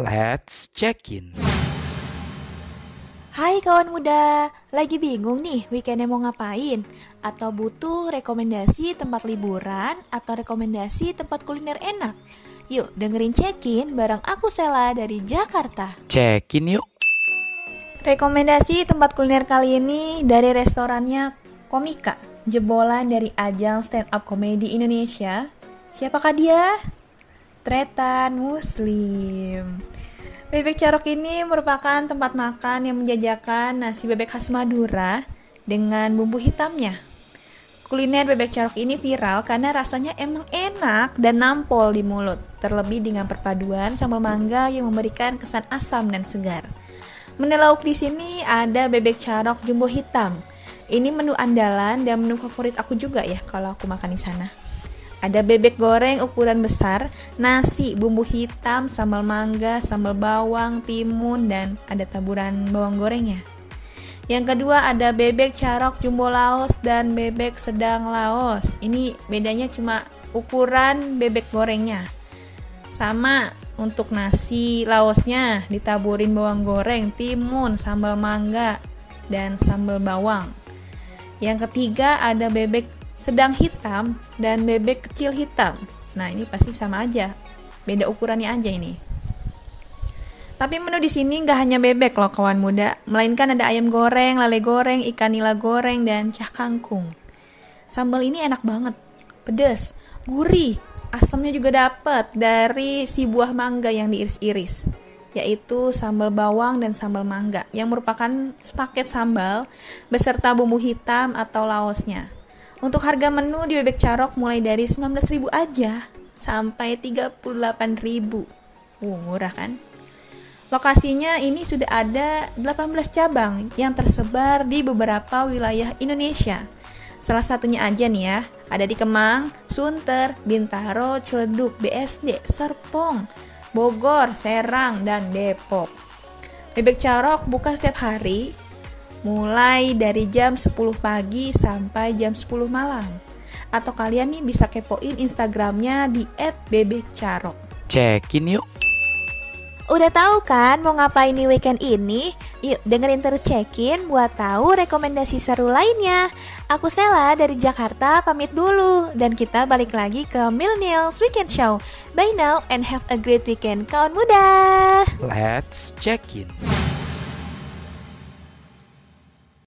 Let's check in. Hai kawan muda, lagi bingung nih weekendnya mau ngapain? Atau butuh rekomendasi tempat liburan atau rekomendasi tempat kuliner enak? Yuk dengerin check-in bareng aku Sela dari Jakarta. Check in yuk. Rekomendasi tempat kuliner kali ini dari restorannya Komika, jebolan dari ajang stand up komedi Indonesia. Siapakah dia? Tretan Muslim. Bebek Carok ini merupakan tempat makan yang menjajakan nasi bebek khas Madura dengan bumbu hitamnya. Kuliner bebek carok ini viral karena rasanya emang enak dan nampol di mulut, terlebih dengan perpaduan sambal mangga yang memberikan kesan asam dan segar. Menu lauk di sini ada bebek carok jumbo hitam. Ini menu andalan dan menu favorit aku juga ya kalau aku makan di sana. Ada bebek goreng ukuran besar, nasi, bumbu hitam, sambal mangga, sambal bawang, timun, dan ada taburan bawang gorengnya. Yang kedua ada bebek carok jumbo Laos dan bebek sedang Laos. Ini bedanya cuma ukuran bebek gorengnya. Sama untuk nasi Laosnya ditaburin bawang goreng, timun, sambal mangga, dan sambal bawang. Yang ketiga ada bebek sedang hitam dan bebek kecil hitam. Nah, ini pasti sama aja. Beda ukurannya aja ini. Tapi menu di sini nggak hanya bebek loh kawan muda, melainkan ada ayam goreng, lele goreng, ikan nila goreng, dan cah kangkung. Sambal ini enak banget, pedes, gurih, asamnya juga dapet dari si buah mangga yang diiris-iris, yaitu sambal bawang dan sambal mangga, yang merupakan sepaket sambal beserta bumbu hitam atau laosnya. Untuk harga menu di Bebek Carok mulai dari 19.000 aja sampai 38.000. Uh, murah kan? Lokasinya ini sudah ada 18 cabang yang tersebar di beberapa wilayah Indonesia. Salah satunya aja nih ya, ada di Kemang, Sunter, Bintaro, Ciledug, BSD, Serpong, Bogor, Serang, dan Depok. Bebek Carok buka setiap hari mulai dari jam 10 pagi sampai jam 10 malam. Atau kalian nih bisa kepoin Instagramnya di @bebekcarok. Check in yuk. Udah tahu kan mau ngapain di weekend ini? Yuk dengerin terus check-in buat tahu rekomendasi seru lainnya. Aku Sela dari Jakarta pamit dulu dan kita balik lagi ke Millennials Weekend Show. Bye now and have a great weekend kawan muda. Let's check in.